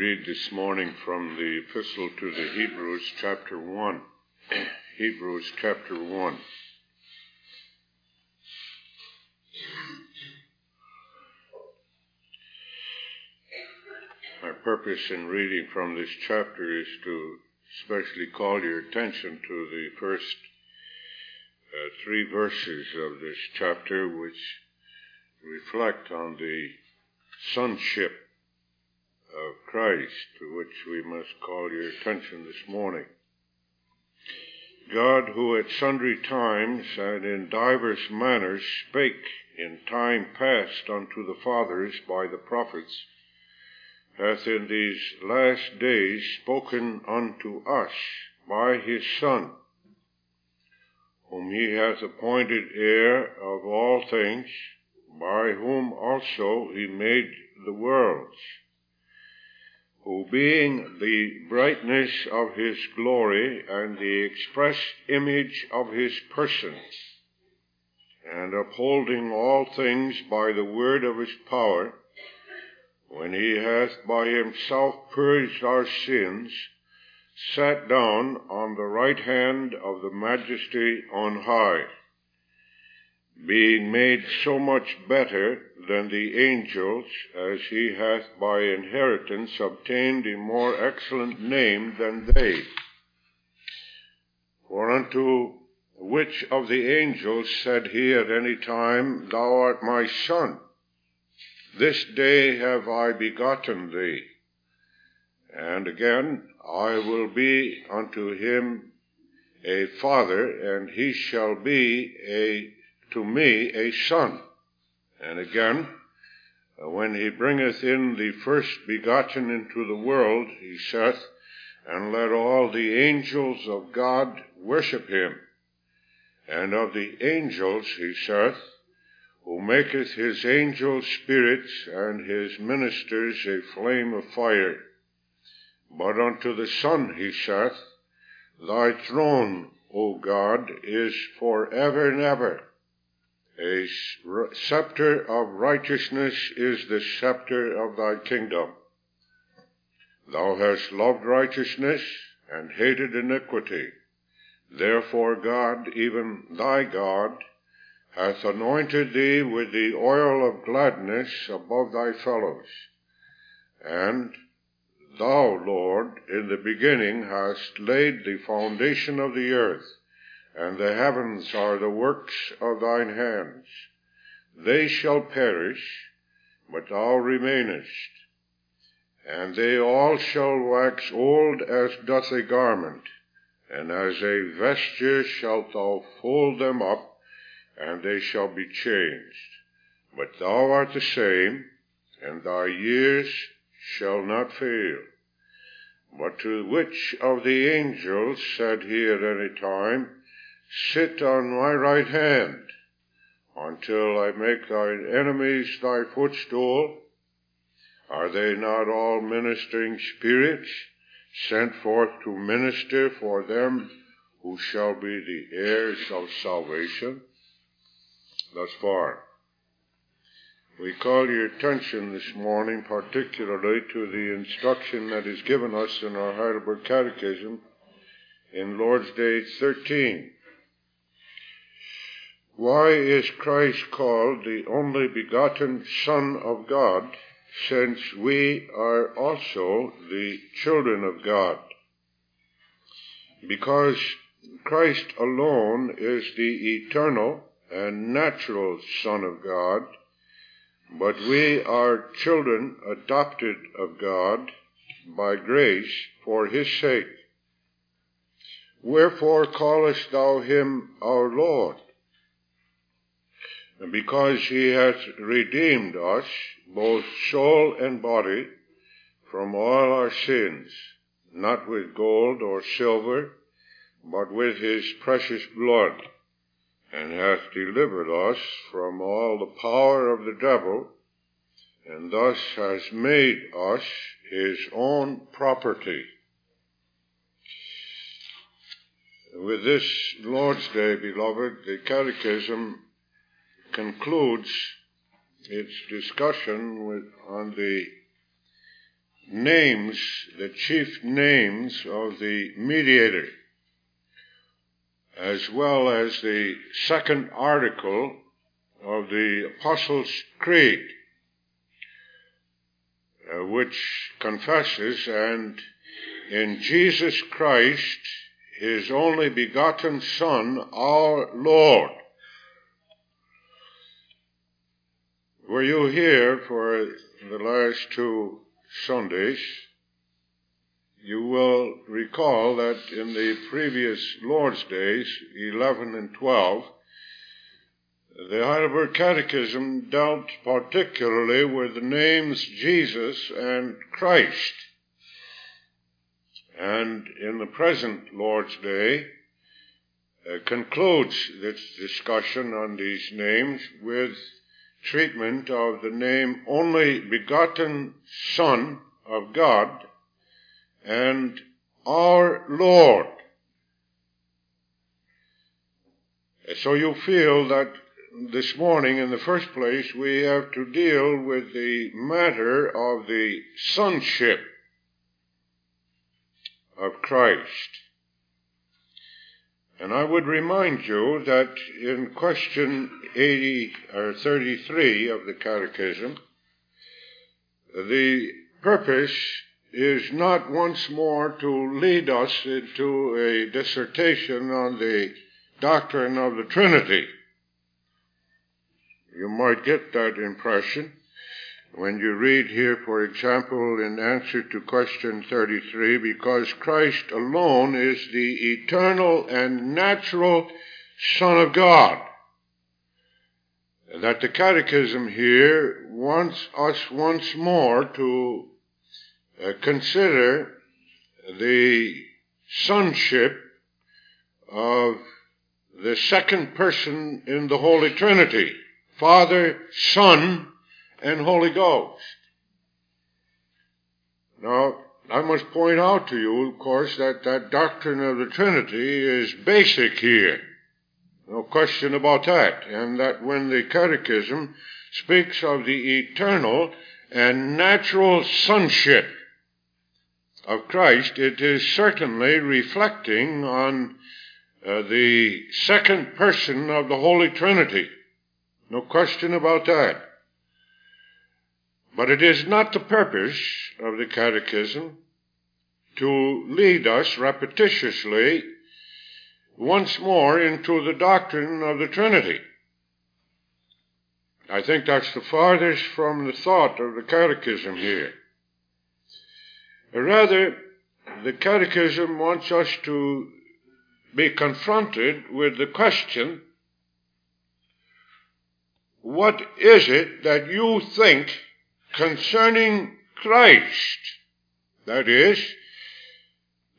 read this morning from the Epistle to the Hebrews, chapter 1. Hebrews, chapter 1. My purpose in reading from this chapter is to especially call your attention to the first uh, three verses of this chapter, which reflect on the sonship of Christ, to which we must call your attention this morning. God, who at sundry times and in divers manners spake in time past unto the fathers by the prophets, hath in these last days spoken unto us by his Son, whom he hath appointed heir of all things, by whom also he made the worlds who being the brightness of his glory and the express image of his person, and upholding all things by the word of his power, when he hath by himself purged our sins, sat down on the right hand of the majesty on high being made so much better than the angels, as he hath by inheritance obtained a more excellent name than they. For unto which of the angels said he at any time, Thou art my son, this day have I begotten thee. And again, I will be unto him a father, and he shall be a to me a son. And again, uh, when he bringeth in the first begotten into the world, he saith, And let all the angels of God worship him. And of the angels, he saith, Who maketh his angels spirits and his ministers a flame of fire. But unto the Son he saith, Thy throne, O God, is for ever and ever a scepter of righteousness is the scepter of thy kingdom. Thou hast loved righteousness and hated iniquity. Therefore God, even thy God, hath anointed thee with the oil of gladness above thy fellows. And thou, Lord, in the beginning hast laid the foundation of the earth and the heavens are the works of thine hands. They shall perish, but thou remainest, and they all shall wax old as doth a garment, and as a vesture shalt thou fold them up, and they shall be changed. But thou art the same, and thy years shall not fail. But to which of the angels said he at any time, Sit on my right hand until I make thine enemies thy footstool. Are they not all ministering spirits sent forth to minister for them who shall be the heirs of salvation? Thus far. We call your attention this morning particularly to the instruction that is given us in our Heidelberg Catechism in Lord's Day 13. Why is Christ called the only begotten Son of God, since we are also the children of God? Because Christ alone is the eternal and natural Son of God, but we are children adopted of God by grace for his sake. Wherefore callest thou him our Lord? Because he hath redeemed us, both soul and body, from all our sins, not with gold or silver, but with his precious blood, and hath delivered us from all the power of the devil, and thus has made us his own property. With this Lord's Day, beloved, the Catechism concludes its discussion with, on the names, the chief names of the mediator, as well as the second article of the Apostles' Creed, uh, which confesses, and in Jesus Christ, his only begotten Son, our Lord. Were you here for the last two Sundays? You will recall that in the previous Lord's Days, 11 and 12, the Heidelberg Catechism dealt particularly with the names Jesus and Christ. And in the present Lord's Day, uh, concludes this discussion on these names with treatment of the name only begotten Son of God and our Lord. So you feel that this morning, in the first place, we have to deal with the matter of the sonship of Christ. And I would remind you that in question 80 or 33 of the Catechism, the purpose is not once more to lead us into a dissertation on the doctrine of the Trinity. You might get that impression when you read here, for example, in answer to question 33, because Christ alone is the eternal and natural Son of God. That the Catechism here wants us once more to uh, consider the sonship of the second person in the Holy Trinity. Father, Son, and Holy Ghost. Now, I must point out to you, of course, that that doctrine of the Trinity is basic here. No question about that. And that when the Catechism speaks of the eternal and natural sonship of Christ, it is certainly reflecting on uh, the second person of the Holy Trinity. No question about that. But it is not the purpose of the Catechism to lead us repetitiously once more into the doctrine of the Trinity. I think that's the farthest from the thought of the Catechism here. Rather, the Catechism wants us to be confronted with the question what is it that you think concerning Christ? That is,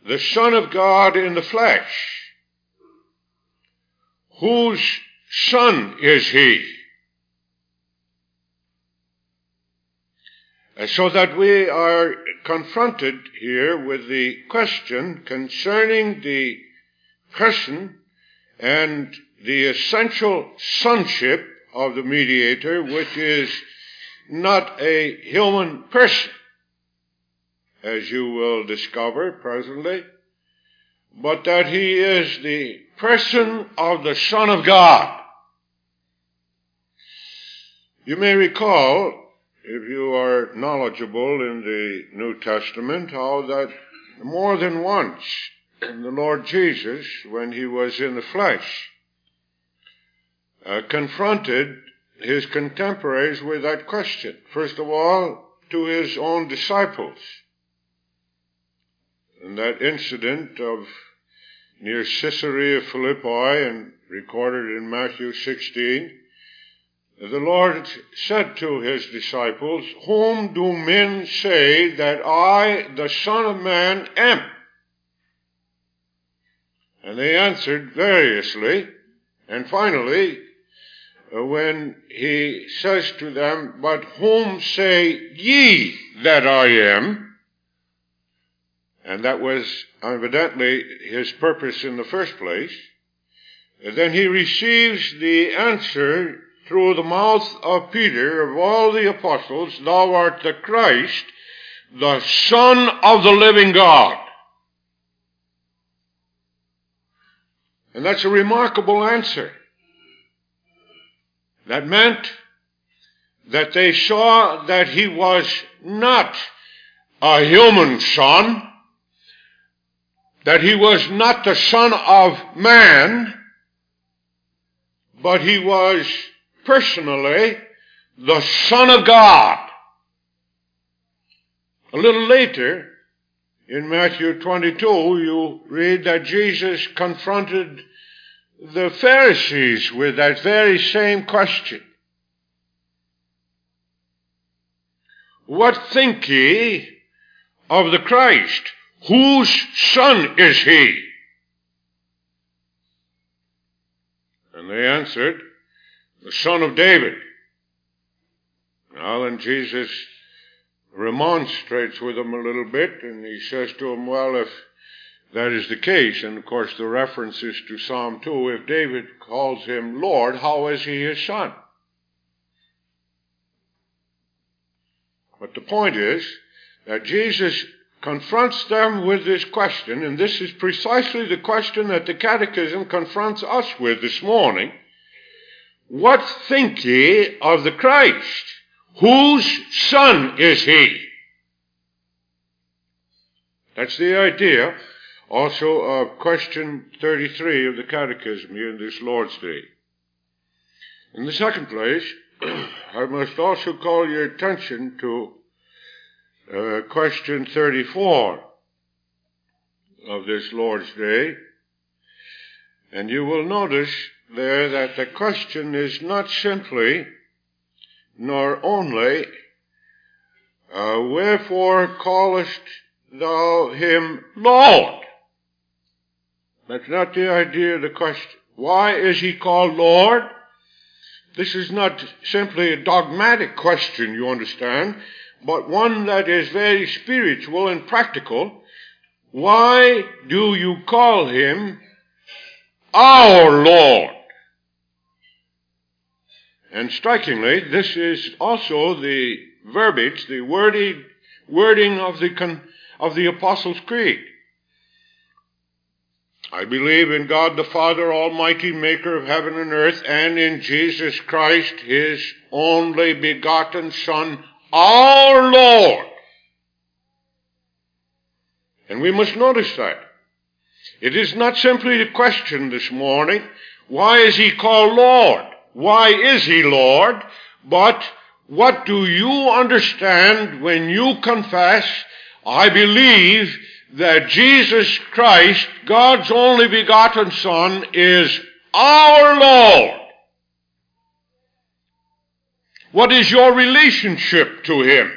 the Son of God in the flesh. Whose Son is He? Uh, so that we are confronted here with the question concerning the person and the essential sonship of the mediator, which is not a human person, as you will discover presently, but that he is the person of the Son of God. You may recall, if you are knowledgeable in the New Testament, how that more than once the Lord Jesus, when he was in the flesh, uh, confronted his contemporaries with that question. First of all, to his own disciples. And that incident of near Caesarea Philippi and recorded in Matthew 16, the Lord said to his disciples, Whom do men say that I, the Son of Man, am? And they answered variously. And finally, when he says to them, But whom say ye that I am? And that was evidently his purpose in the first place. Then he receives the answer through the mouth of Peter of all the apostles, Thou art the Christ, the Son of the living God. And that's a remarkable answer. That meant that they saw that he was not a human son, that he was not the son of man, but he was personally the son of God. A little later, in Matthew 22, you read that Jesus confronted the Pharisees with that very same question. What think ye of the Christ? Whose son is he? And they answered, the son of David. Now then Jesus remonstrates with them a little bit and he says to them, well, if that is the case, and of course the reference is to Psalm 2, if David calls him Lord, how is he his son? But the point is that Jesus confronts them with this question, and this is precisely the question that the Catechism confronts us with this morning. What think ye of the Christ? Whose son is he? That's the idea also of question 33 of the Catechism here in this Lord's Day. In the second place, I must also call your attention to uh, question 34 of this Lord's Day. And you will notice there that the question is not simply nor only, uh, wherefore callest thou him Lord? That's not the idea of the question. Why is he called Lord? This is not simply a dogmatic question, you understand, but one that is very spiritual and practical. Why do you call him our Lord? And strikingly, this is also the verbiage, the wording, wording of the, of the Apostles' Creed. I believe in God the Father Almighty, maker of heaven and earth, and in Jesus Christ, his only begotten Son, our Lord. And we must notice that. It is not simply the question this morning, why is he called Lord? Why is he Lord? But what do you understand when you confess, I believe that Jesus Christ, God's only begotten Son, is our Lord? What is your relationship to Him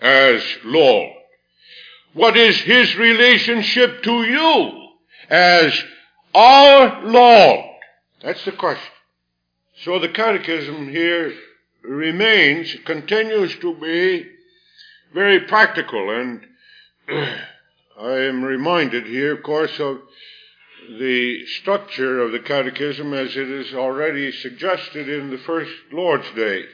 as Lord? What is His relationship to you as our Lord? That's the question. So the catechism here remains, continues to be very practical and I am reminded here, of course, of the structure of the catechism as it is already suggested in the first Lord's Day.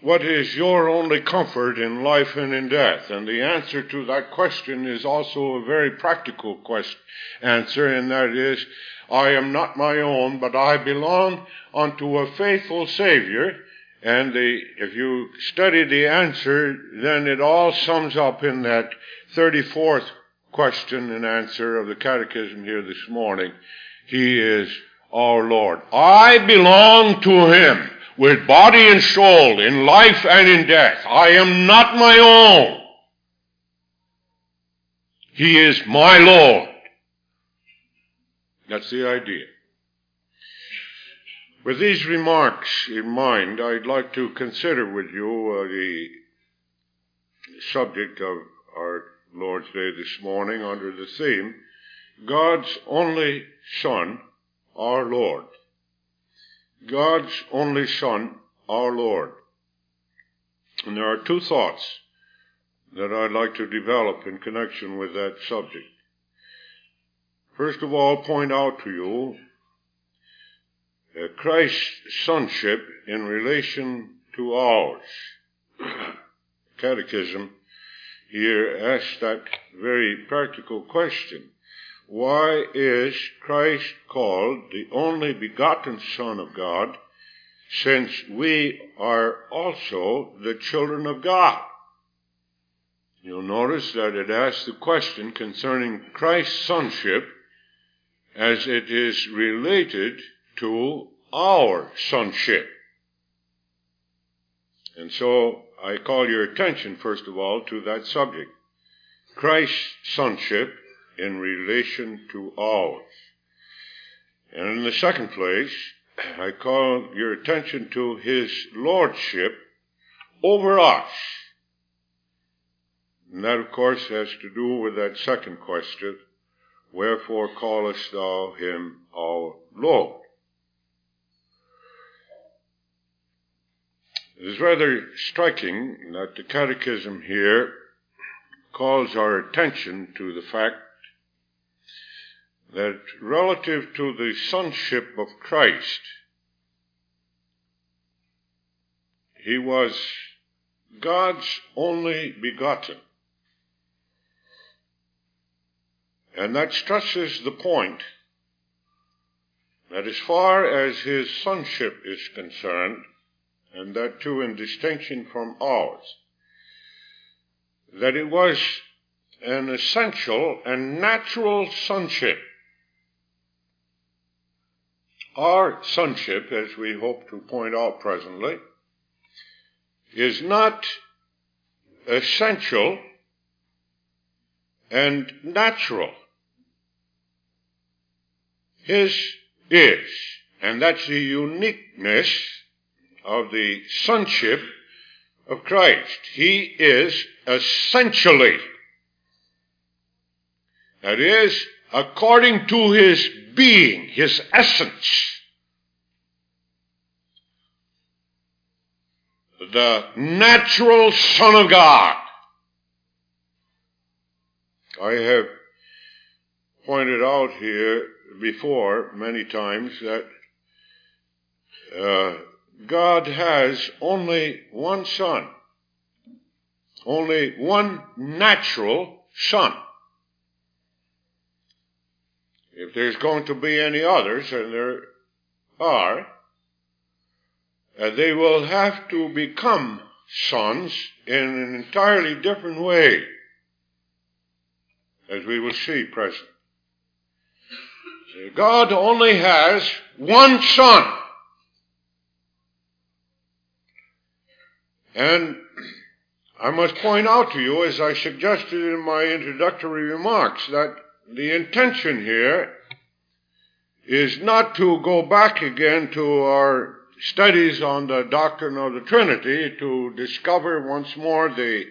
What is your only comfort in life and in death? And the answer to that question is also a very practical question, answer, and that is, I am not my own, but I belong unto a faithful Savior. And the, if you study the answer, then it all sums up in that 34th question and answer of the catechism here this morning. He is our Lord. I belong to Him with body and soul, in life and in death. I am not my own. He is my Lord. That's the idea. With these remarks in mind, I'd like to consider with you uh, the subject of our Lord's Day this morning under the theme, God's only Son, our Lord. God's only Son, our Lord. And there are two thoughts that I'd like to develop in connection with that subject. First of all, point out to you uh, Christ's sonship in relation to ours. Catechism here asks that very practical question. Why is Christ called the only begotten Son of God, since we are also the children of God? You'll notice that it asks the question concerning Christ's sonship as it is related to our sonship. And so I call your attention, first of all, to that subject. Christ's sonship in relation to ours. And in the second place, I call your attention to his lordship over us. And that, of course, has to do with that second question, wherefore callest thou him our Lord? It is rather striking that the Catechism here calls our attention to the fact that relative to the sonship of Christ, he was God's only begotten. And that stresses the point that as far as his sonship is concerned, and that too in distinction from ours, that it was an essential and natural sonship. Our sonship, as we hope to point out presently, is not essential and natural. His is, and that's the uniqueness of the sonship of Christ. He is essentially, that is, according to his being, his essence, the natural Son of God. I have pointed out here before many times that uh, God has only one Son, only one natural Son. If there's going to be any others, and there are, uh, they will have to become sons in an entirely different way, as we will see presently. God only has one Son. And I must point out to you, as I suggested in my introductory remarks, that the intention here is not to go back again to our studies on the doctrine of the Trinity to discover once more the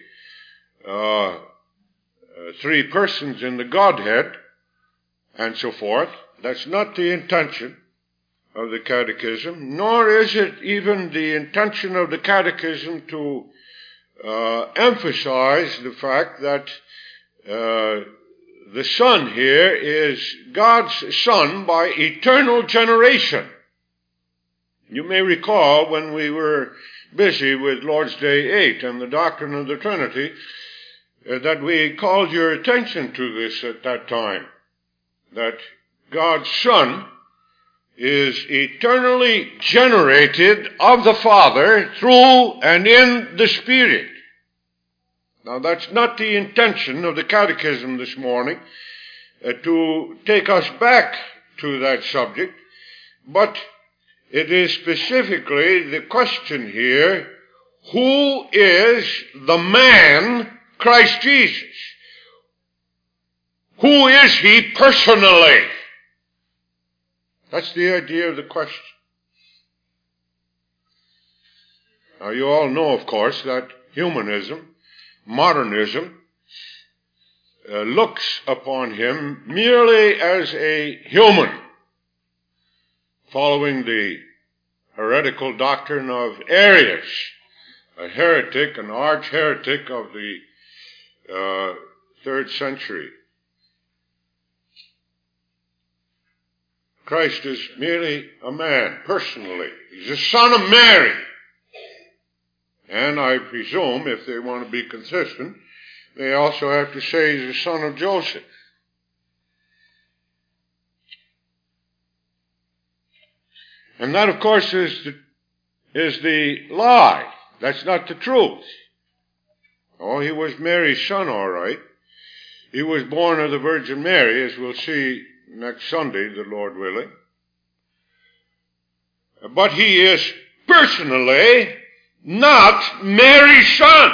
uh, three persons in the Godhead and so forth. That's not the intention of the Catechism, nor is it even the intention of the Catechism to uh, emphasize the fact that uh, the Son here is God's Son by eternal generation. You may recall when we were busy with Lord's Day 8 and the doctrine of the Trinity uh, that we called your attention to this at that time. That God's Son is eternally generated of the Father through and in the Spirit. Now that's not the intention of the Catechism this morning uh, to take us back to that subject, but it is specifically the question here, who is the man Christ Jesus? Who is he personally? That's the idea of the question. Now you all know, of course, that humanism, modernism, uh, looks upon him merely as a human following the heretical doctrine of Arius, a heretic, an arch heretic of the uh, third century. Christ is merely a man, personally. He's the son of Mary. And I presume, if they want to be consistent, they also have to say he's the son of Joseph. And that, of course, is the, is the lie. That's not the truth. Oh, he was Mary's son, all right. He was born of the Virgin Mary, as we'll see next Sunday, the Lord willing. But he is personally not Mary's son.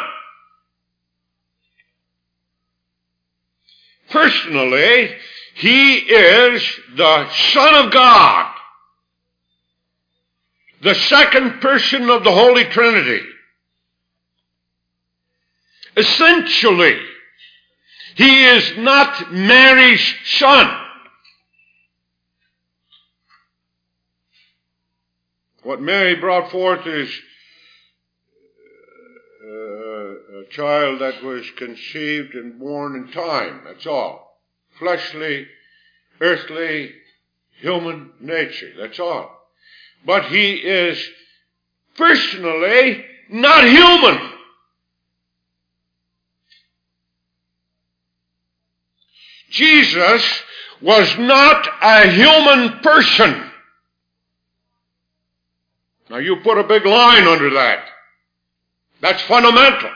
Personally, he is the Son of God, the second person of the Holy Trinity. Essentially, he is not Mary's son. What Mary brought forth is uh, a child that was conceived and born in time. That's all. Fleshly, earthly, human nature. That's all. But he is personally not human. Jesus was not a human person. Now you put a big line under that. That's fundamental.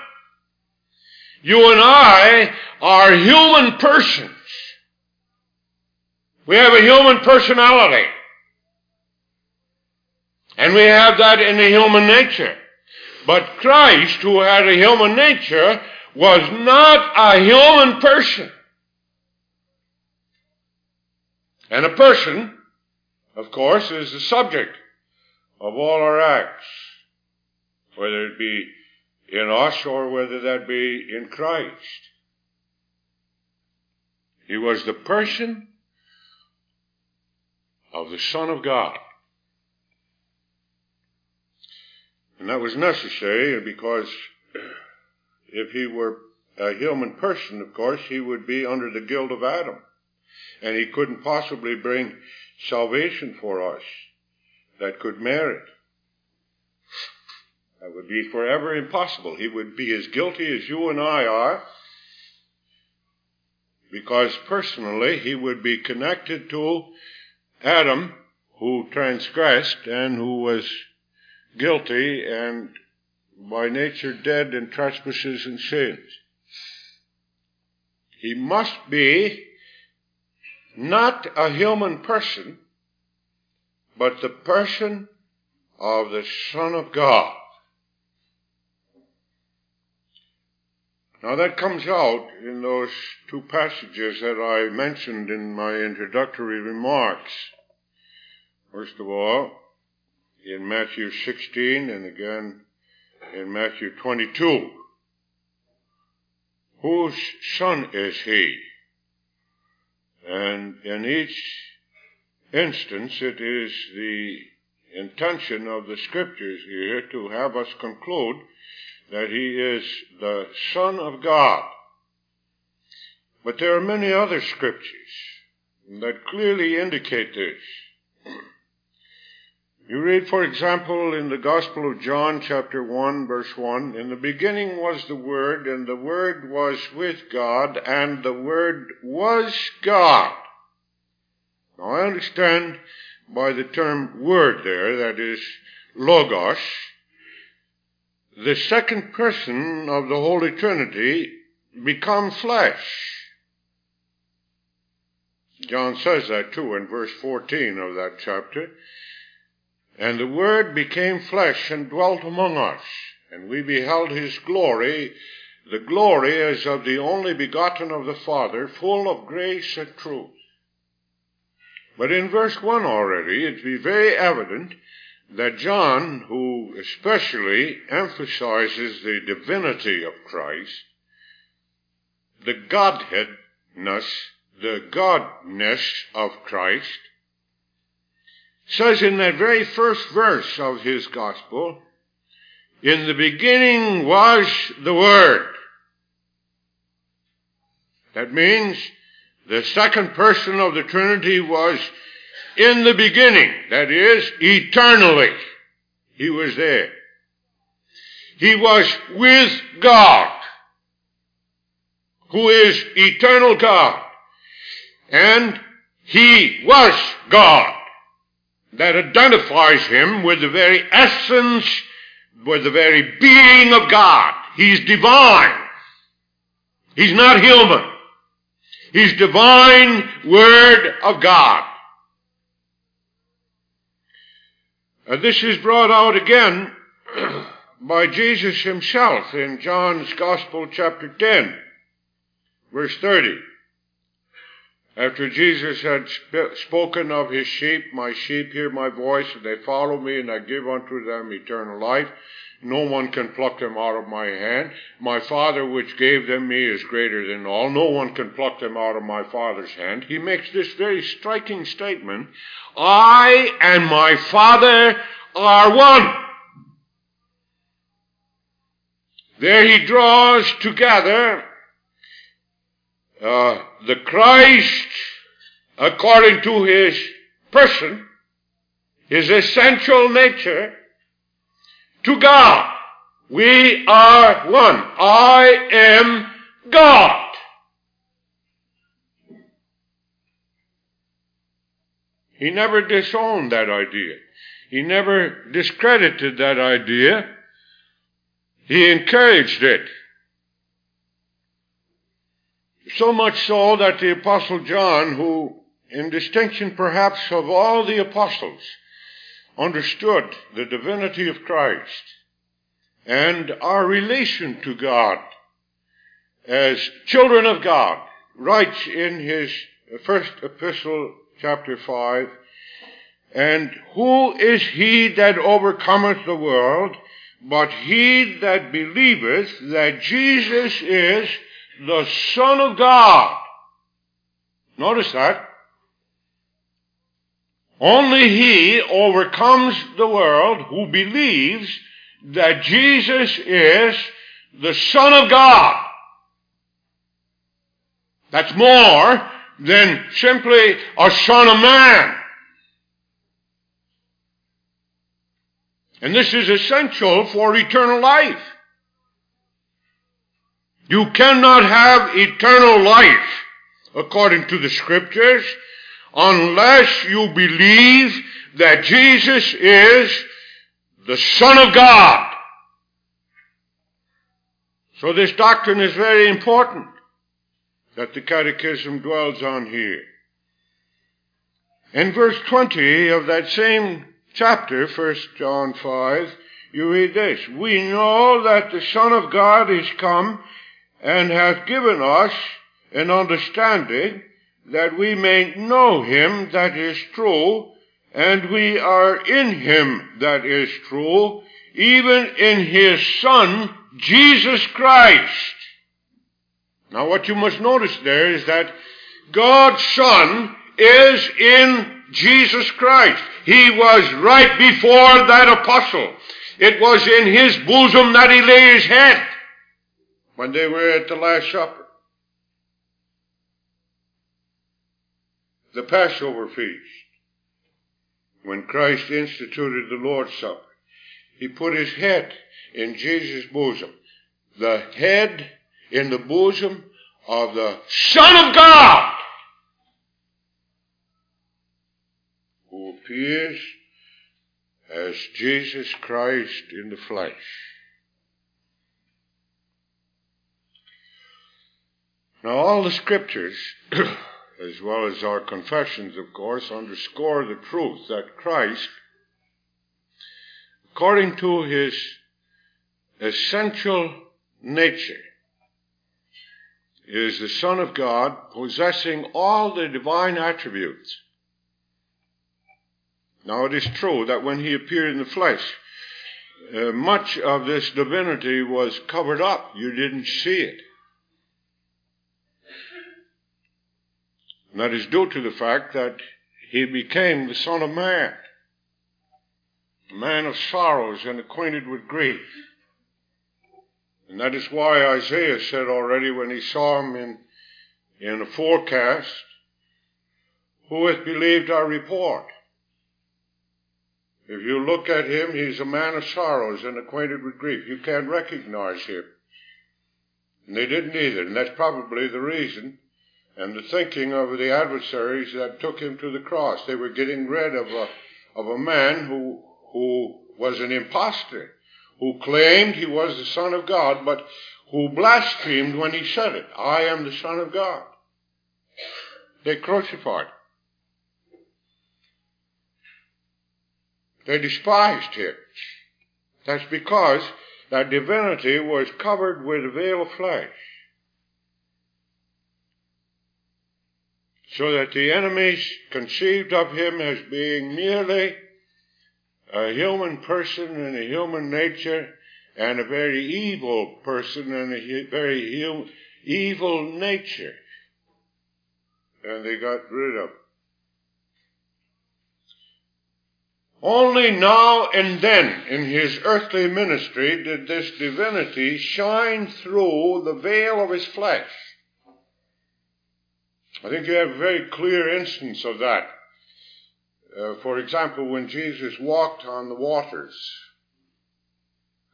You and I are human persons. We have a human personality. And we have that in the human nature. But Christ, who had a human nature, was not a human person. And a person, of course, is the subject of all our acts, whether it be in us or whether that be in Christ. He was the person of the Son of God. And that was necessary because if he were a human person, of course, he would be under the guilt of Adam and he couldn't possibly bring salvation for us that could merit. That would be forever impossible. He would be as guilty as you and I are, because personally he would be connected to Adam, who transgressed and who was guilty and by nature dead in trespasses and sins. He must be not a human person, but the person of the Son of God. Now that comes out in those two passages that I mentioned in my introductory remarks. First of all, in Matthew 16 and again in Matthew 22. Whose son is he? And in each instance, it is the intention of the scriptures here to have us conclude that he is the Son of God. But there are many other scriptures that clearly indicate this. You read, for example, in the Gospel of John, chapter 1, verse 1, In the beginning was the Word, and the Word was with God, and the Word was God. Now I understand by the term Word there, that is, Logos, the second person of the Holy Trinity become flesh. John says that too in verse 14 of that chapter. And the Word became flesh and dwelt among us, and we beheld his glory, the glory as of the only begotten of the Father, full of grace and truth. But in verse 1 already, it be very evident that John, who especially emphasizes the divinity of Christ, the Godheadness, the Godness of Christ, says in that very first verse of his gospel, in the beginning was the Word. That means the second person of the Trinity was in the beginning, that is, eternally. He was there. He was with God. who is eternal God. And he was God. That identifies him with the very essence, with the very being of God. He's divine. He's not human. He's divine Word of God. And this is brought out again by Jesus himself in John's Gospel chapter 10, verse 30. After Jesus had sp- spoken of his sheep, my sheep hear my voice, and they follow me, and I give unto them eternal life. No one can pluck them out of my hand. My Father which gave them me is greater than all. No one can pluck them out of my Father's hand. He makes this very striking statement. I and my Father are one. There he draws together uh, the Christ according to his person, his essential nature, to God. We are one. I am God. He never disowned that idea. He never discredited that idea. He encouraged it. So much so that the Apostle John, who, in distinction perhaps of all the apostles, understood the divinity of Christ and our relation to God as children of God, writes in his first epistle, chapter 5, and who is he that overcometh the world, but he that believeth that Jesus is the Son of God? Notice that. Only he overcomes the world who believes that Jesus is the Son of God. That's more than simply a Son of Man. And this is essential for eternal life. You cannot have eternal life according to the scriptures unless you believe that Jesus is the Son of God. So this doctrine is very important that the Catechism dwells on here. In verse 20 of that same chapter, 1 John 5, you read this. We know that the Son of God is come and hath given us an understanding that we may know him that is true, and we are in him that is true, even in his Son, Jesus Christ. Now what you must notice there is that God's Son is in Jesus Christ. He was right before that apostle. It was in his bosom that he lay his head when they were at the Last Supper. The Passover feast, when Christ instituted the Lord's Supper, he put his head in Jesus' bosom, the head in the bosom of the Son of God, who appears as Jesus Christ in the flesh. Now all the scriptures as well as our confessions, of course, underscore the truth that Christ, according to his essential nature, is the Son of God, possessing all the divine attributes. Now it is true that when he appeared in the flesh, uh, much of this divinity was covered up. You didn't see it. And that is due to the fact that he became the Son of Man, a man of sorrows and acquainted with grief. And that is why Isaiah said already when he saw him in, in a forecast, Who hath believed our report? If you look at him, he's a man of sorrows and acquainted with grief. You can't recognize him. And they didn't either, and that's probably the reason and the thinking of the adversaries that took him to the cross. They were getting rid of a, of a man who, who was an impostor, who claimed he was the Son of God, but who blasphemed when he said it. I am the Son of God. They crucified. They despised him. That's because that divinity was covered with a veil of flesh. So that the enemies conceived of him as being merely a human person and a human nature and a very evil person and a very evil nature. And they got rid of him. Only now and then in his earthly ministry did this divinity shine through the veil of his flesh. I think you have a very clear instance of that. Uh, for example, when Jesus walked on the waters,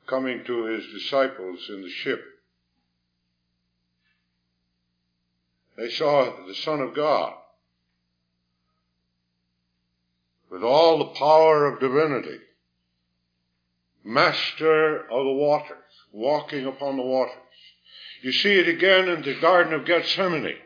coming to his disciples in the ship, they saw the Son of God with all the power of divinity, master of the waters, walking upon the waters. You see it again in the Garden of Gethsemane.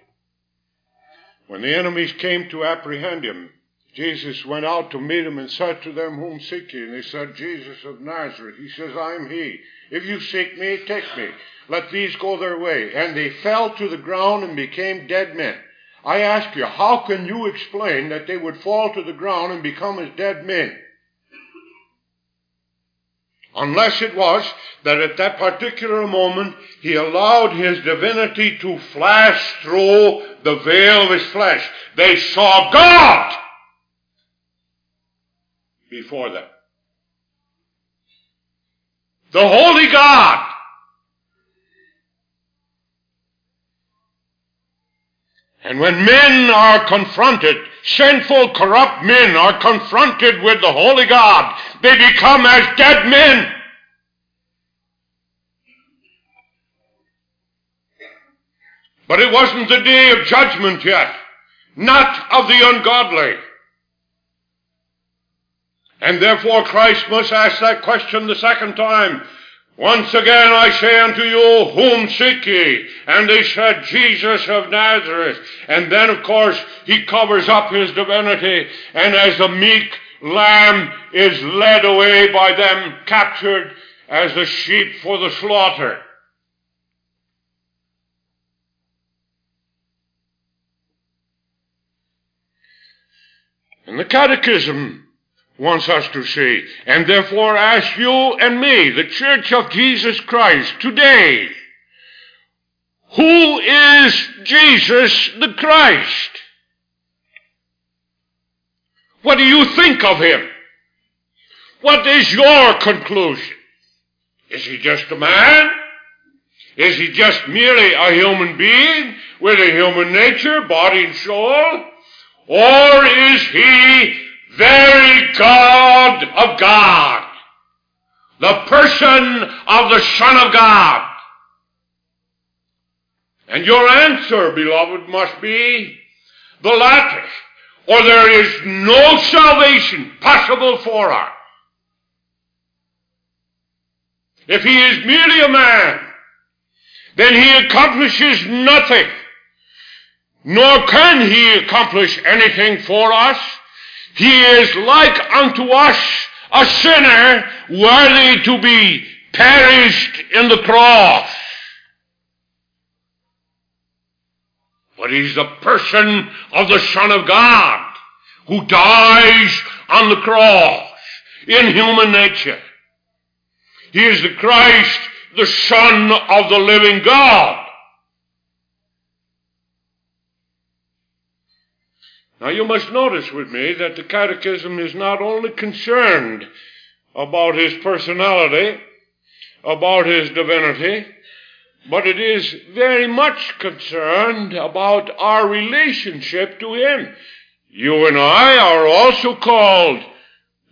When the enemies came to apprehend him, Jesus went out to meet them and said to them, Whom seek ye? And they said, Jesus of Nazareth. He says, I am he. If you seek me, take me. Let these go their way. And they fell to the ground and became dead men. I ask you, how can you explain that they would fall to the ground and become as dead men? Unless it was that at that particular moment he allowed his divinity to flash through the veil of his flesh. They saw God before them. The Holy God And when men are confronted, sinful, corrupt men are confronted with the Holy God, they become as dead men. But it wasn't the day of judgment yet, not of the ungodly. And therefore Christ must ask that question the second time. Once again I say unto you, whom seek ye? And they said, Jesus of Nazareth. And then of course he covers up his divinity, and as the meek lamb is led away by them, captured as a sheep for the slaughter. And the catechism wants us to see. And therefore ask you and me, the Church of Jesus Christ, today, who is Jesus the Christ? What do you think of him? What is your conclusion? Is he just a man? Is he just merely a human being with a human nature, body and soul? Or is he very God of God, the person of the Son of God. And your answer, beloved, must be the latter, or there is no salvation possible for us. If he is merely a man, then he accomplishes nothing, nor can he accomplish anything for us he is like unto us a sinner worthy to be perished in the cross. But he's the person of the Son of God who dies on the cross in human nature. He is the Christ, the Son of the living God. Now you must notice with me that the Catechism is not only concerned about his personality, about his divinity, but it is very much concerned about our relationship to him. You and I are also called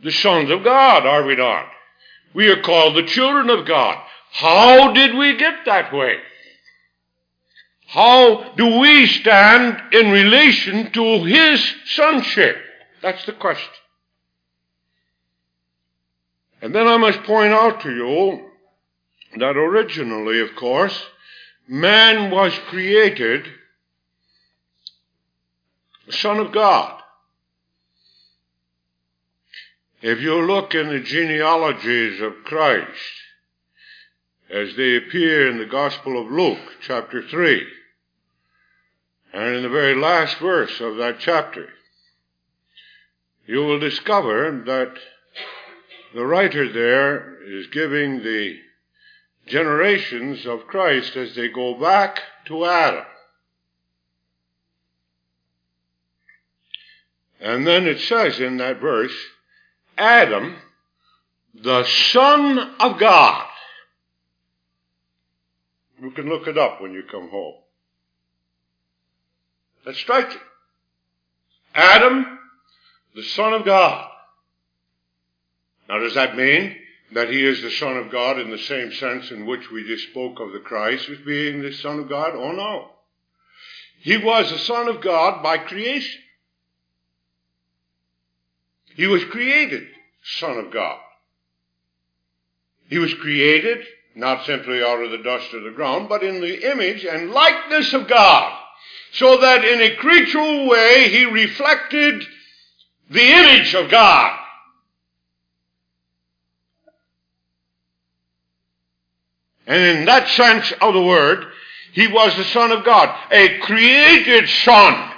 the sons of God, are we not? We are called the children of God. How did we get that way? How do we stand in relation to his sonship? That's the question. And then I must point out to you that originally, of course, man was created Son of God. If you look in the genealogies of Christ, as they appear in the Gospel of Luke, chapter 3, and in the very last verse of that chapter, you will discover that the writer there is giving the generations of Christ as they go back to Adam. And then it says in that verse, Adam, the Son of God. You can look it up when you come home. That's striking. Adam, the Son of God. Now, does that mean that he is the Son of God in the same sense in which we just spoke of the Christ as being the Son of God? Oh, no. He was the Son of God by creation. He was created Son of God. He was created not simply out of the dust of the ground, but in the image and likeness of God so that in a creatural way he reflected the image of God. And in that sense of the word, he was the Son of God, a created Son.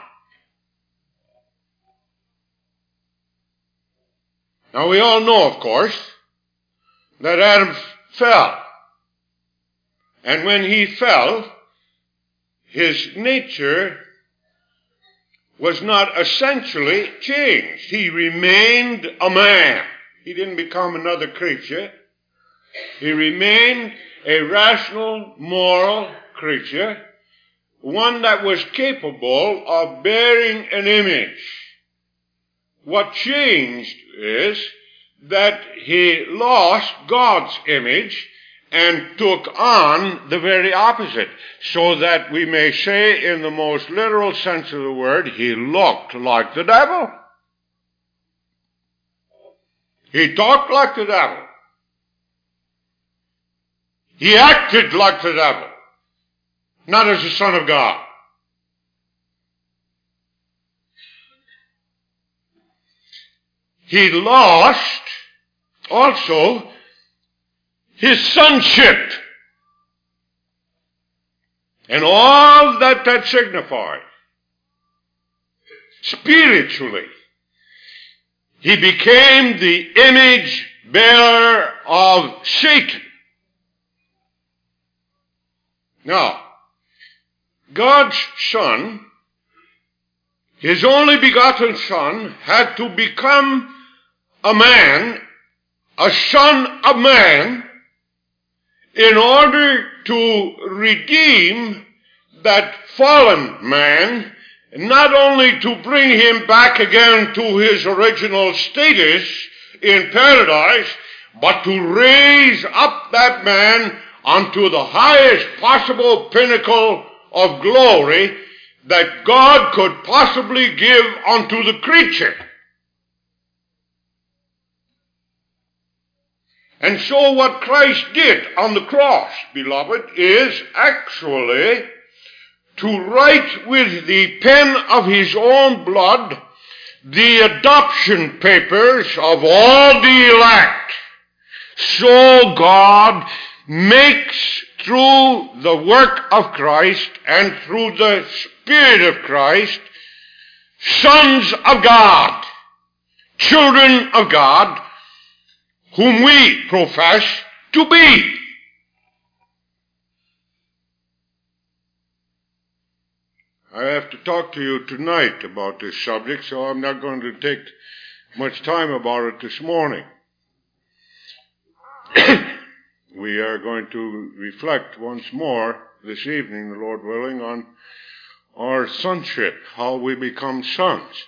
Now we all know, of course, that Adam fell. And when he fell, his nature was not essentially changed. He remained a man. He didn't become another creature. He remained a rational, moral creature, one that was capable of bearing an image. What changed is that he lost God's image and took on the very opposite, so that we may say in the most literal sense of the word, he looked like the devil. He talked like the devil. He acted like the devil, not as the Son of God. He lost also his sonship. And all that that signifies. Spiritually, he became the image bearer of Satan. Now, God's Son, His only begotten Son, had to become a man, a son of man, in order to redeem that fallen man, not only to bring him back again to his original status in paradise, but to raise up that man unto the highest possible pinnacle of glory that God could possibly give unto the creature. And so what Christ did on the cross, beloved, is actually to write with the pen of his own blood the adoption papers of all the elect. So God makes through the work of Christ and through the Spirit of Christ sons of God, children of God, whom we profess to be. I have to talk to you tonight about this subject, so I'm not going to take much time about it this morning. we are going to reflect once more this evening, the Lord willing, on our sonship, how we become sons.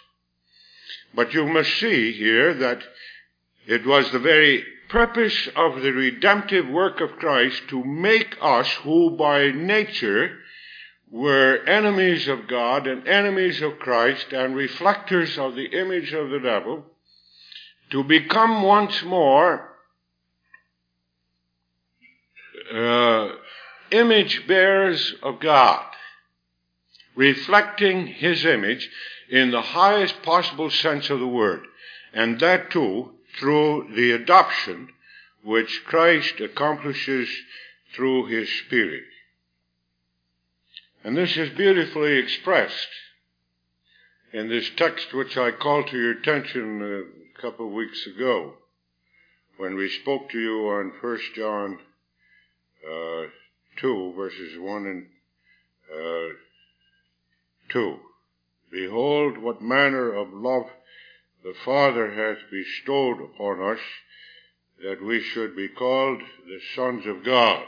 But you must see here that it was the very purpose of the redemptive work of Christ to make us who by nature were enemies of God and enemies of Christ and reflectors of the image of the devil to become once more uh, image bearers of God, reflecting His image in the highest possible sense of the word, and that too through the adoption which Christ accomplishes through His Spirit. And this is beautifully expressed in this text which I called to your attention a couple of weeks ago when we spoke to you on 1 John uh, 2, verses 1 and uh, 2. Behold, what manner of love the Father hath bestowed upon us, that we should be called the sons of God.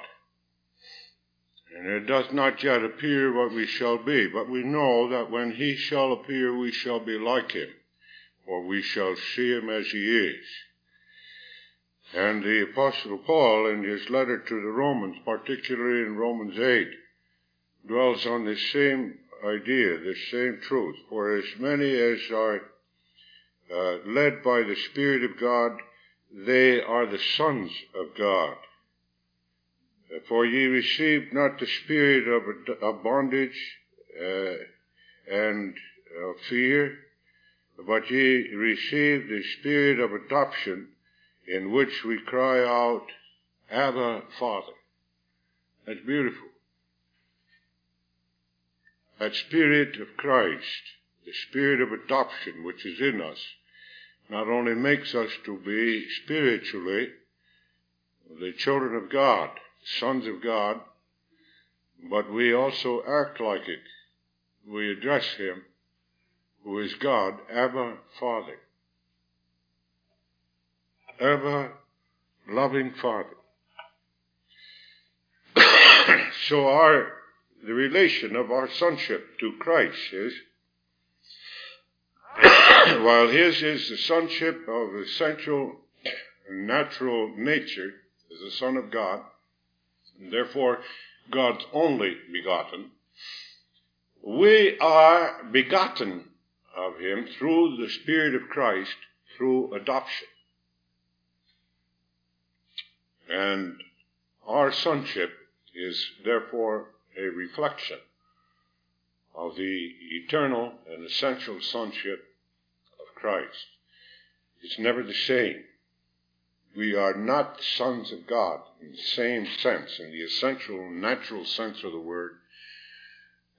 And it doth not yet appear what we shall be, but we know that when he shall appear, we shall be like him, for we shall see him as he is. And the Apostle Paul, in his letter to the Romans, particularly in Romans 8, dwells on this same idea, this same truth. For as many as are uh, led by the Spirit of God, they are the sons of God. For ye received not the spirit of, of bondage uh, and of fear, but ye received the spirit of adoption in which we cry out, Abba, Father. That's beautiful. That Spirit of Christ, the Spirit of adoption which is in us, not only makes us to be spiritually the children of God, sons of God, but we also act like it. We address Him, who is God, Abba, Father ever loving Father. so our the relation of our sonship to Christ is while his is the sonship of essential natural nature as the Son of God, and therefore God's only begotten, we are begotten of him through the Spirit of Christ through adoption. And our sonship is therefore a reflection of the eternal and essential sonship Christ. It's never the same. We are not sons of God in the same sense, in the essential natural sense of the word,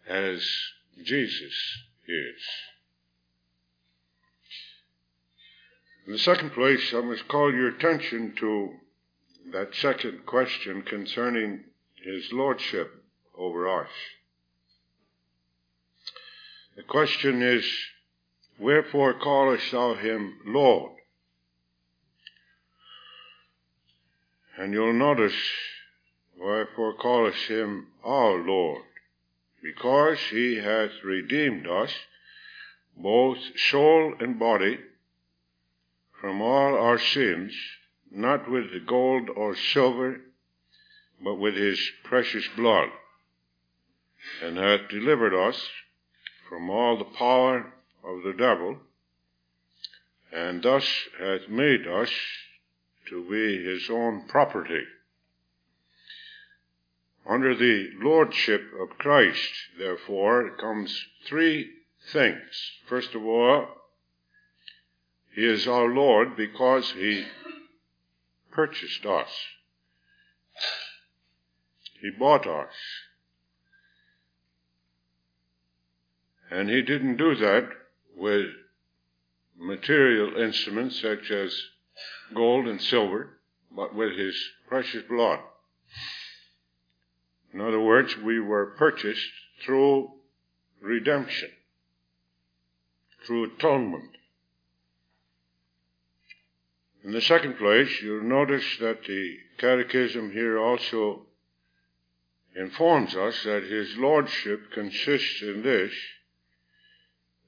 as Jesus is. In the second place, I must call your attention to that second question concerning his lordship over us. The question is, Wherefore callest thou him Lord? And you'll notice, Wherefore callest him our Lord? Because he hath redeemed us, both soul and body, from all our sins, not with gold or silver, but with his precious blood, and hath delivered us from all the power of the devil, and thus hath made us to be his own property. Under the lordship of Christ, therefore, comes three things. First of all, he is our Lord because he purchased us. He bought us. And he didn't do that with material instruments such as gold and silver, but with his precious blood. In other words, we were purchased through redemption, through atonement. In the second place, you'll notice that the Catechism here also informs us that his lordship consists in this,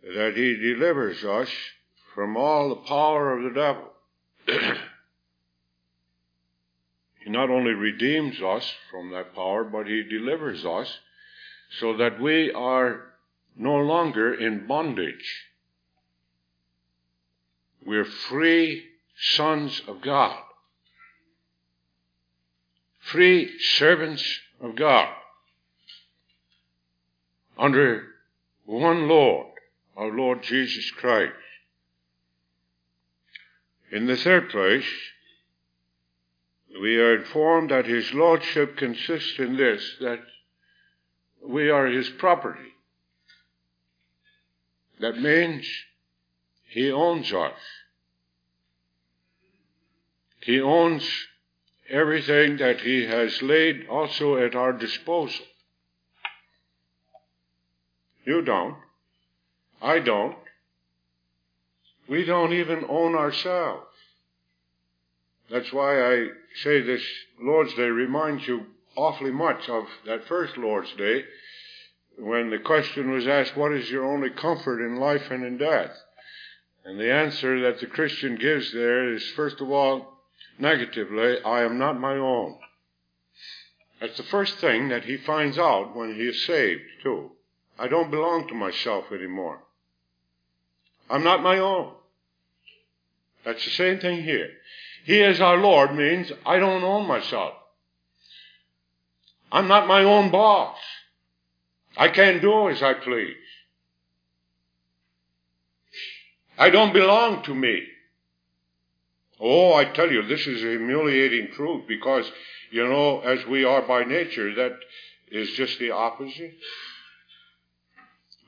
that he delivers us from all the power of the devil. he not only redeems us from that power, but he delivers us so that we are no longer in bondage. We're free sons of God, free servants of God, under one Lord, our Lord Jesus Christ. In the third place, we are informed that his lordship consists in this, that we are his property. That means he owns us. He owns everything that he has laid also at our disposal. You don't. I don't. We don't even own ourselves. That's why I say this Lord's Day reminds you awfully much of that first Lord's Day when the question was asked, What is your only comfort in life and in death? And the answer that the Christian gives there is, first of all, negatively, I am not my own. That's the first thing that he finds out when he is saved, too. I don't belong to myself anymore. I'm not my own. That's the same thing here. He is our Lord means I don't own myself. I'm not my own boss. I can't do as I please. I don't belong to me. Oh, I tell you, this is a humiliating truth because, you know, as we are by nature, that is just the opposite.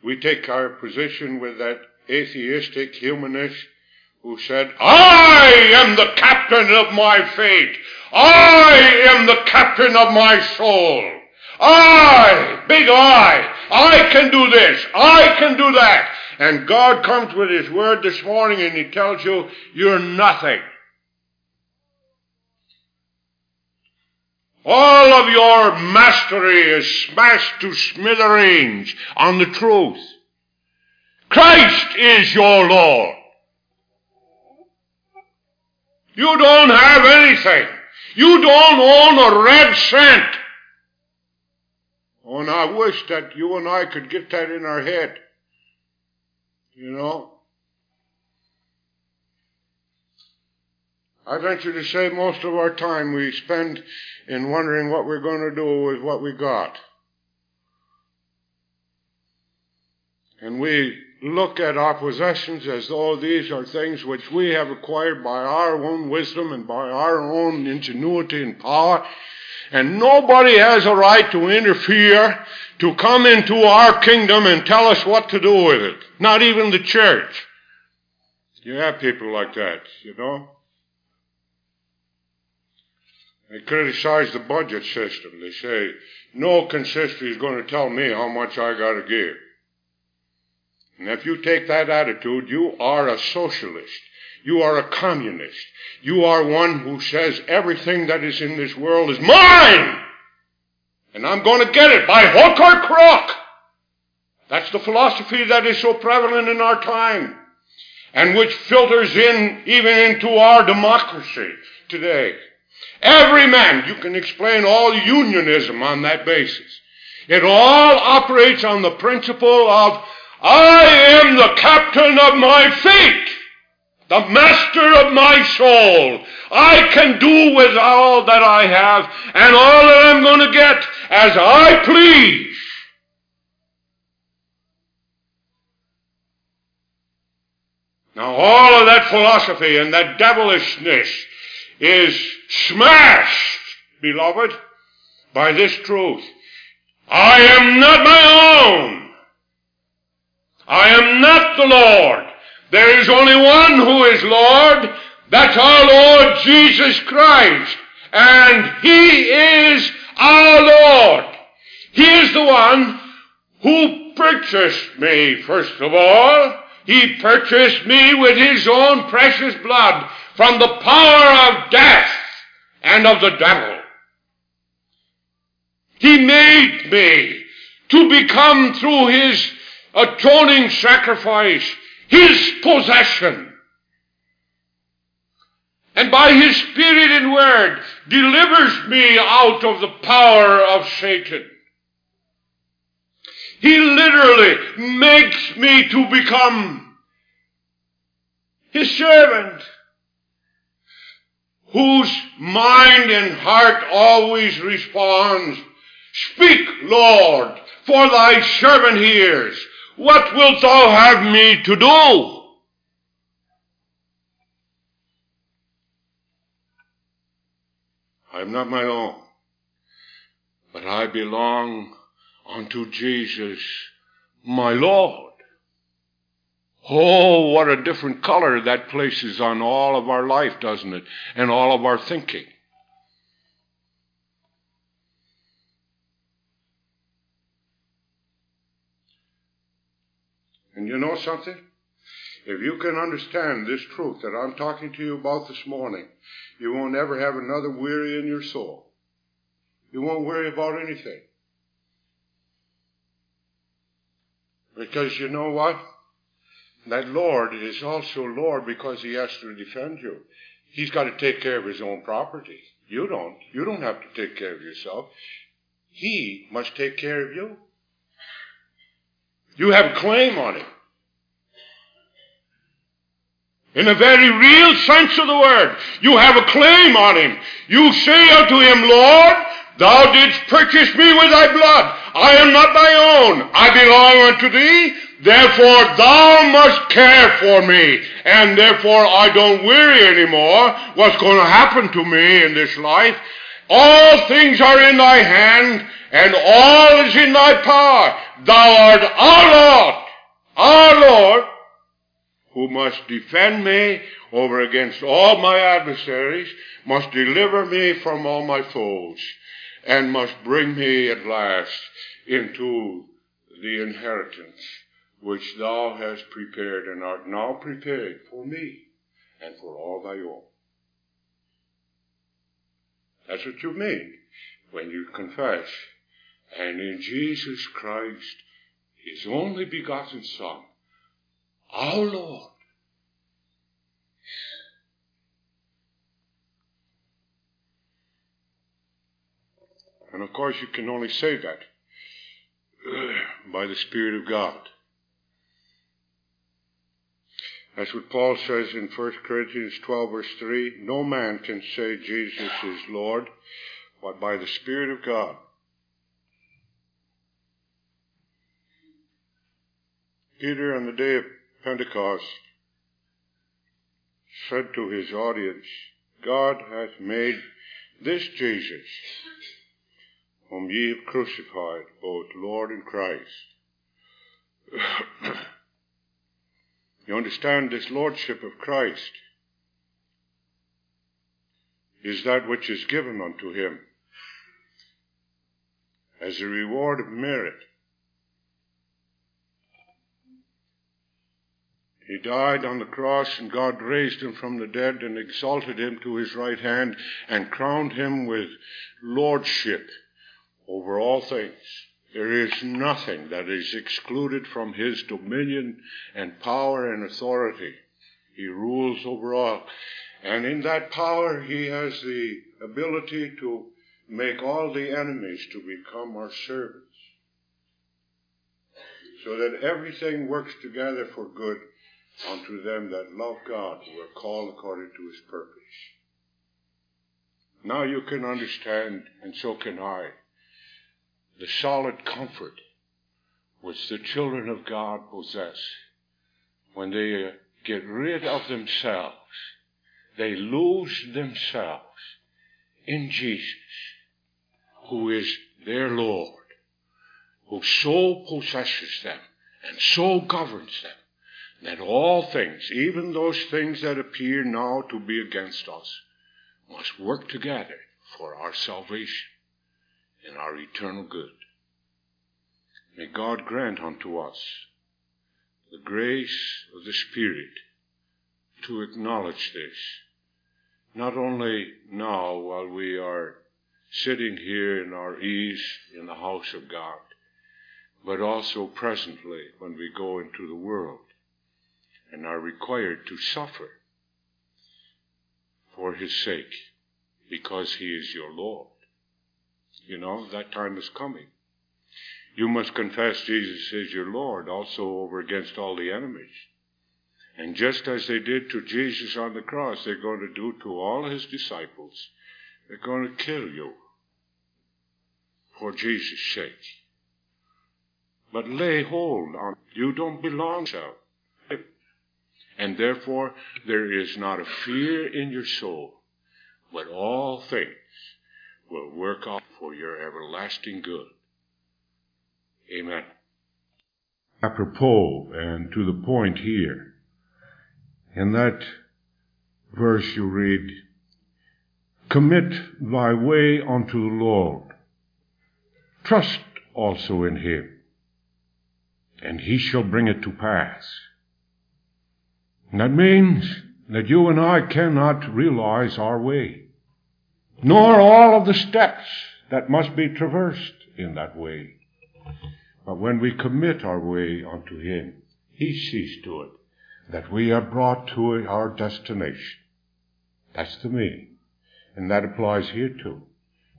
We take our position with that atheistic humanist who said, I am the captain of my fate. I am the captain of my soul. I, big I, I can do this. I can do that. And God comes with His word this morning and He tells you, you're nothing. All of your mastery is smashed to smithereens on the truth. Christ is your Lord. You don't have anything. You don't own a red cent. Oh, and I wish that you and I could get that in our head. You know? I venture to say most of our time we spend in wondering what we're going to do with what we got. And we look at our possessions as though these are things which we have acquired by our own wisdom and by our own ingenuity and power. And nobody has a right to interfere, to come into our kingdom and tell us what to do with it. Not even the church. You have people like that, you know. They criticize the budget system. They say, no consistory is going to tell me how much I got to give. And if you take that attitude, you are a socialist. You are a communist. You are one who says everything that is in this world is mine! And I'm going to get it by hook or crook! That's the philosophy that is so prevalent in our time. And which filters in even into our democracy today. Every man, you can explain all unionism on that basis. It all operates on the principle of I am the captain of my fate, the master of my soul. I can do with all that I have and all that I'm going to get as I please. Now all of that philosophy and that devilishness is smashed, beloved, by this truth. I am not my own. I am not the Lord. There is only one who is Lord. That's our Lord Jesus Christ. And He is our Lord. He is the one who purchased me, first of all. He purchased me with His own precious blood from the power of death and of the devil. He made me to become through His atoning sacrifice, His possession. And by His Spirit and Word delivers me out of the power of Satan. He literally makes me to become His servant, whose mind and heart always responds, Speak, Lord, for thy servant hears. What wilt thou have me to do? I am not my own, but I belong unto Jesus, my Lord. Oh, what a different color that places on all of our life, doesn't it? And all of our thinking. And you know something? If you can understand this truth that I'm talking to you about this morning, you won't ever have another weary in your soul. You won't worry about anything. Because you know what? That Lord is also Lord because He has to defend you. He's got to take care of His own property. You don't. You don't have to take care of yourself. He must take care of you. You have a claim on Him. In a very real sense of the word, you have a claim on him. You say unto him, Lord, thou didst purchase me with thy blood. I am not thy own. I belong unto thee. Therefore thou must care for me. And therefore I don't worry anymore what's going to happen to me in this life. All things are in thy hand and all is in thy power. Thou art our Lord, our Lord, who must defend me over against all my adversaries, must deliver me from all my foes, and must bring me at last into the inheritance which thou hast prepared and art now prepared for me and for all thy own. That's what you mean when you confess. And in Jesus Christ, his only begotten Son, our Lord. And of course, you can only say that by the Spirit of God. That's what Paul says in 1 Corinthians 12, verse 3 No man can say Jesus is Lord, but by the Spirit of God. Peter, on the day of Pentecost, said to his audience, God hath made this Jesus, whom ye have crucified, both Lord and Christ. you understand this Lordship of Christ is that which is given unto him as a reward of merit He died on the cross, and God raised him from the dead and exalted him to his right hand and crowned him with lordship over all things. There is nothing that is excluded from his dominion and power and authority. He rules over all. And in that power, he has the ability to make all the enemies to become our servants. So that everything works together for good unto them that love God, who are called according to his purpose. Now you can understand, and so can I, the solid comfort which the children of God possess when they uh, get rid of themselves. They lose themselves in Jesus, who is their Lord, who so possesses them and so governs them that all things, even those things that appear now to be against us, must work together for our salvation and our eternal good. May God grant unto us the grace of the Spirit to acknowledge this, not only now while we are sitting here in our ease in the house of God, but also presently when we go into the world and are required to suffer for his sake because he is your Lord. You know, that time is coming. You must confess Jesus is your Lord also over against all the enemies. And just as they did to Jesus on the cross, they're going to do to all his disciples. They're going to kill you for Jesus' sake. But lay hold on you don't belong to and therefore there is not a fear in your soul, but all things will work out for your everlasting good. Amen. Apropos and to the point here, in that verse you read, Commit thy way unto the Lord. Trust also in him, and he shall bring it to pass. And that means that you and I cannot realize our way, nor all of the steps that must be traversed in that way. But when we commit our way unto Him, He sees to it that we are brought to our destination. That's the meaning. And that applies here too.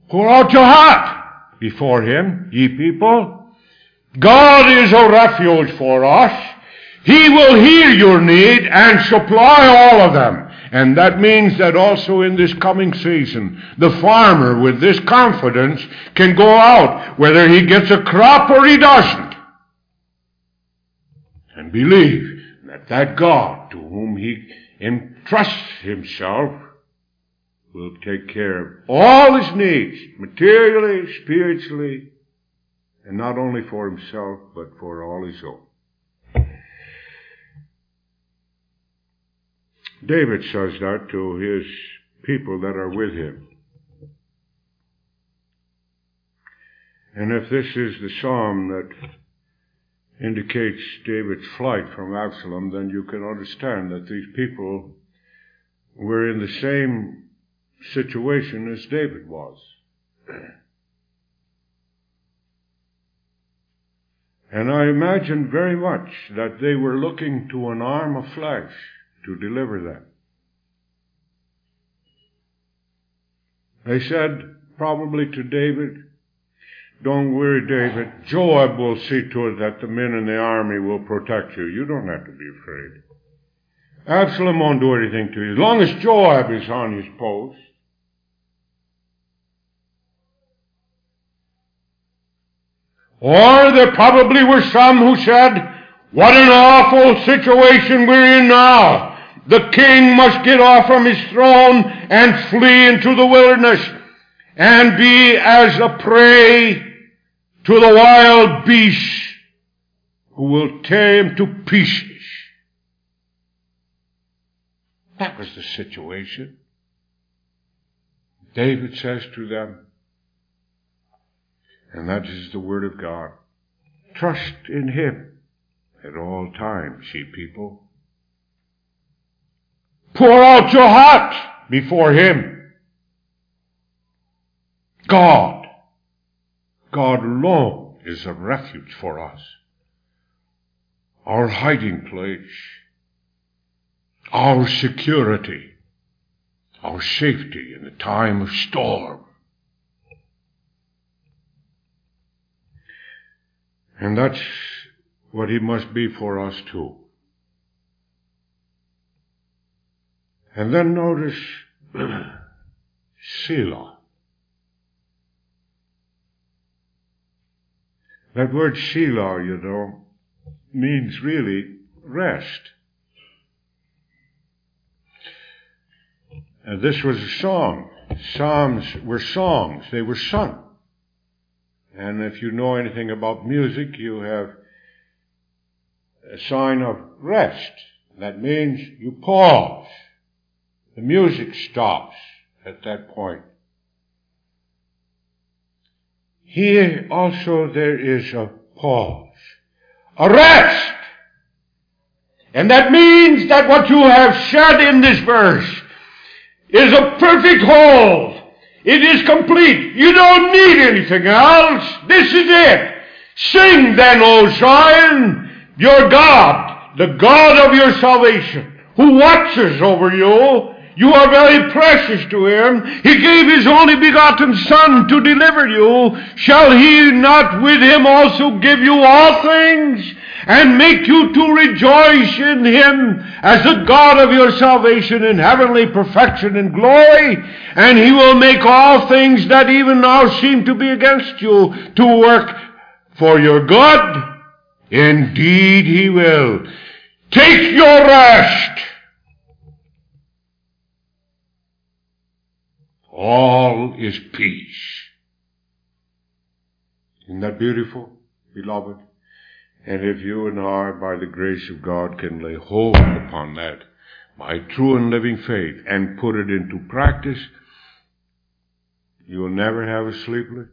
Pour out your heart before Him, ye people. God is a refuge for us. He will hear your need and supply all of them. And that means that also in this coming season, the farmer with this confidence can go out whether he gets a crop or he doesn't. And believe that that God to whom he entrusts himself will take care of all his needs, materially, spiritually, and not only for himself, but for all his own. David says that to his people that are with him. And if this is the psalm that indicates David's flight from Absalom, then you can understand that these people were in the same situation as David was. And I imagine very much that they were looking to an arm of flesh to deliver them. They said probably to David, don't worry, David. Joab will see to it that the men in the army will protect you. You don't have to be afraid. Absalom won't do anything to you as long as Joab is on his post. Or there probably were some who said, what an awful situation we're in now. The king must get off from his throne and flee into the wilderness and be as a prey to the wild beasts who will tear him to pieces. That was the situation. David says to them, and that is the word of God, trust in him at all times, ye people. Pour out your heart before Him. God, God alone is a refuge for us. Our hiding place. Our security. Our safety in the time of storm. And that's what He must be for us too. And then notice Selah. That word Selah, you know, means really rest. And this was a song. Psalms were songs. They were sung. And if you know anything about music, you have a sign of rest. That means you pause. The music stops at that point. Here also there is a pause, a rest. And that means that what you have said in this verse is a perfect whole. It is complete. You don't need anything else. This is it. Sing then, O Zion, your God, the God of your salvation, who watches over you You are very precious to him. He gave his only begotten Son to deliver you. Shall he not with him also give you all things? And make you to rejoice in him as the God of your salvation in heavenly perfection and glory. And he will make all things that even now seem to be against you to work for your good. Indeed he will. Take your rest. All is peace. Isn't that beautiful, beloved? And if you and I, by the grace of God, can lay hold upon that by true and living faith and put it into practice, you will never have a sleepless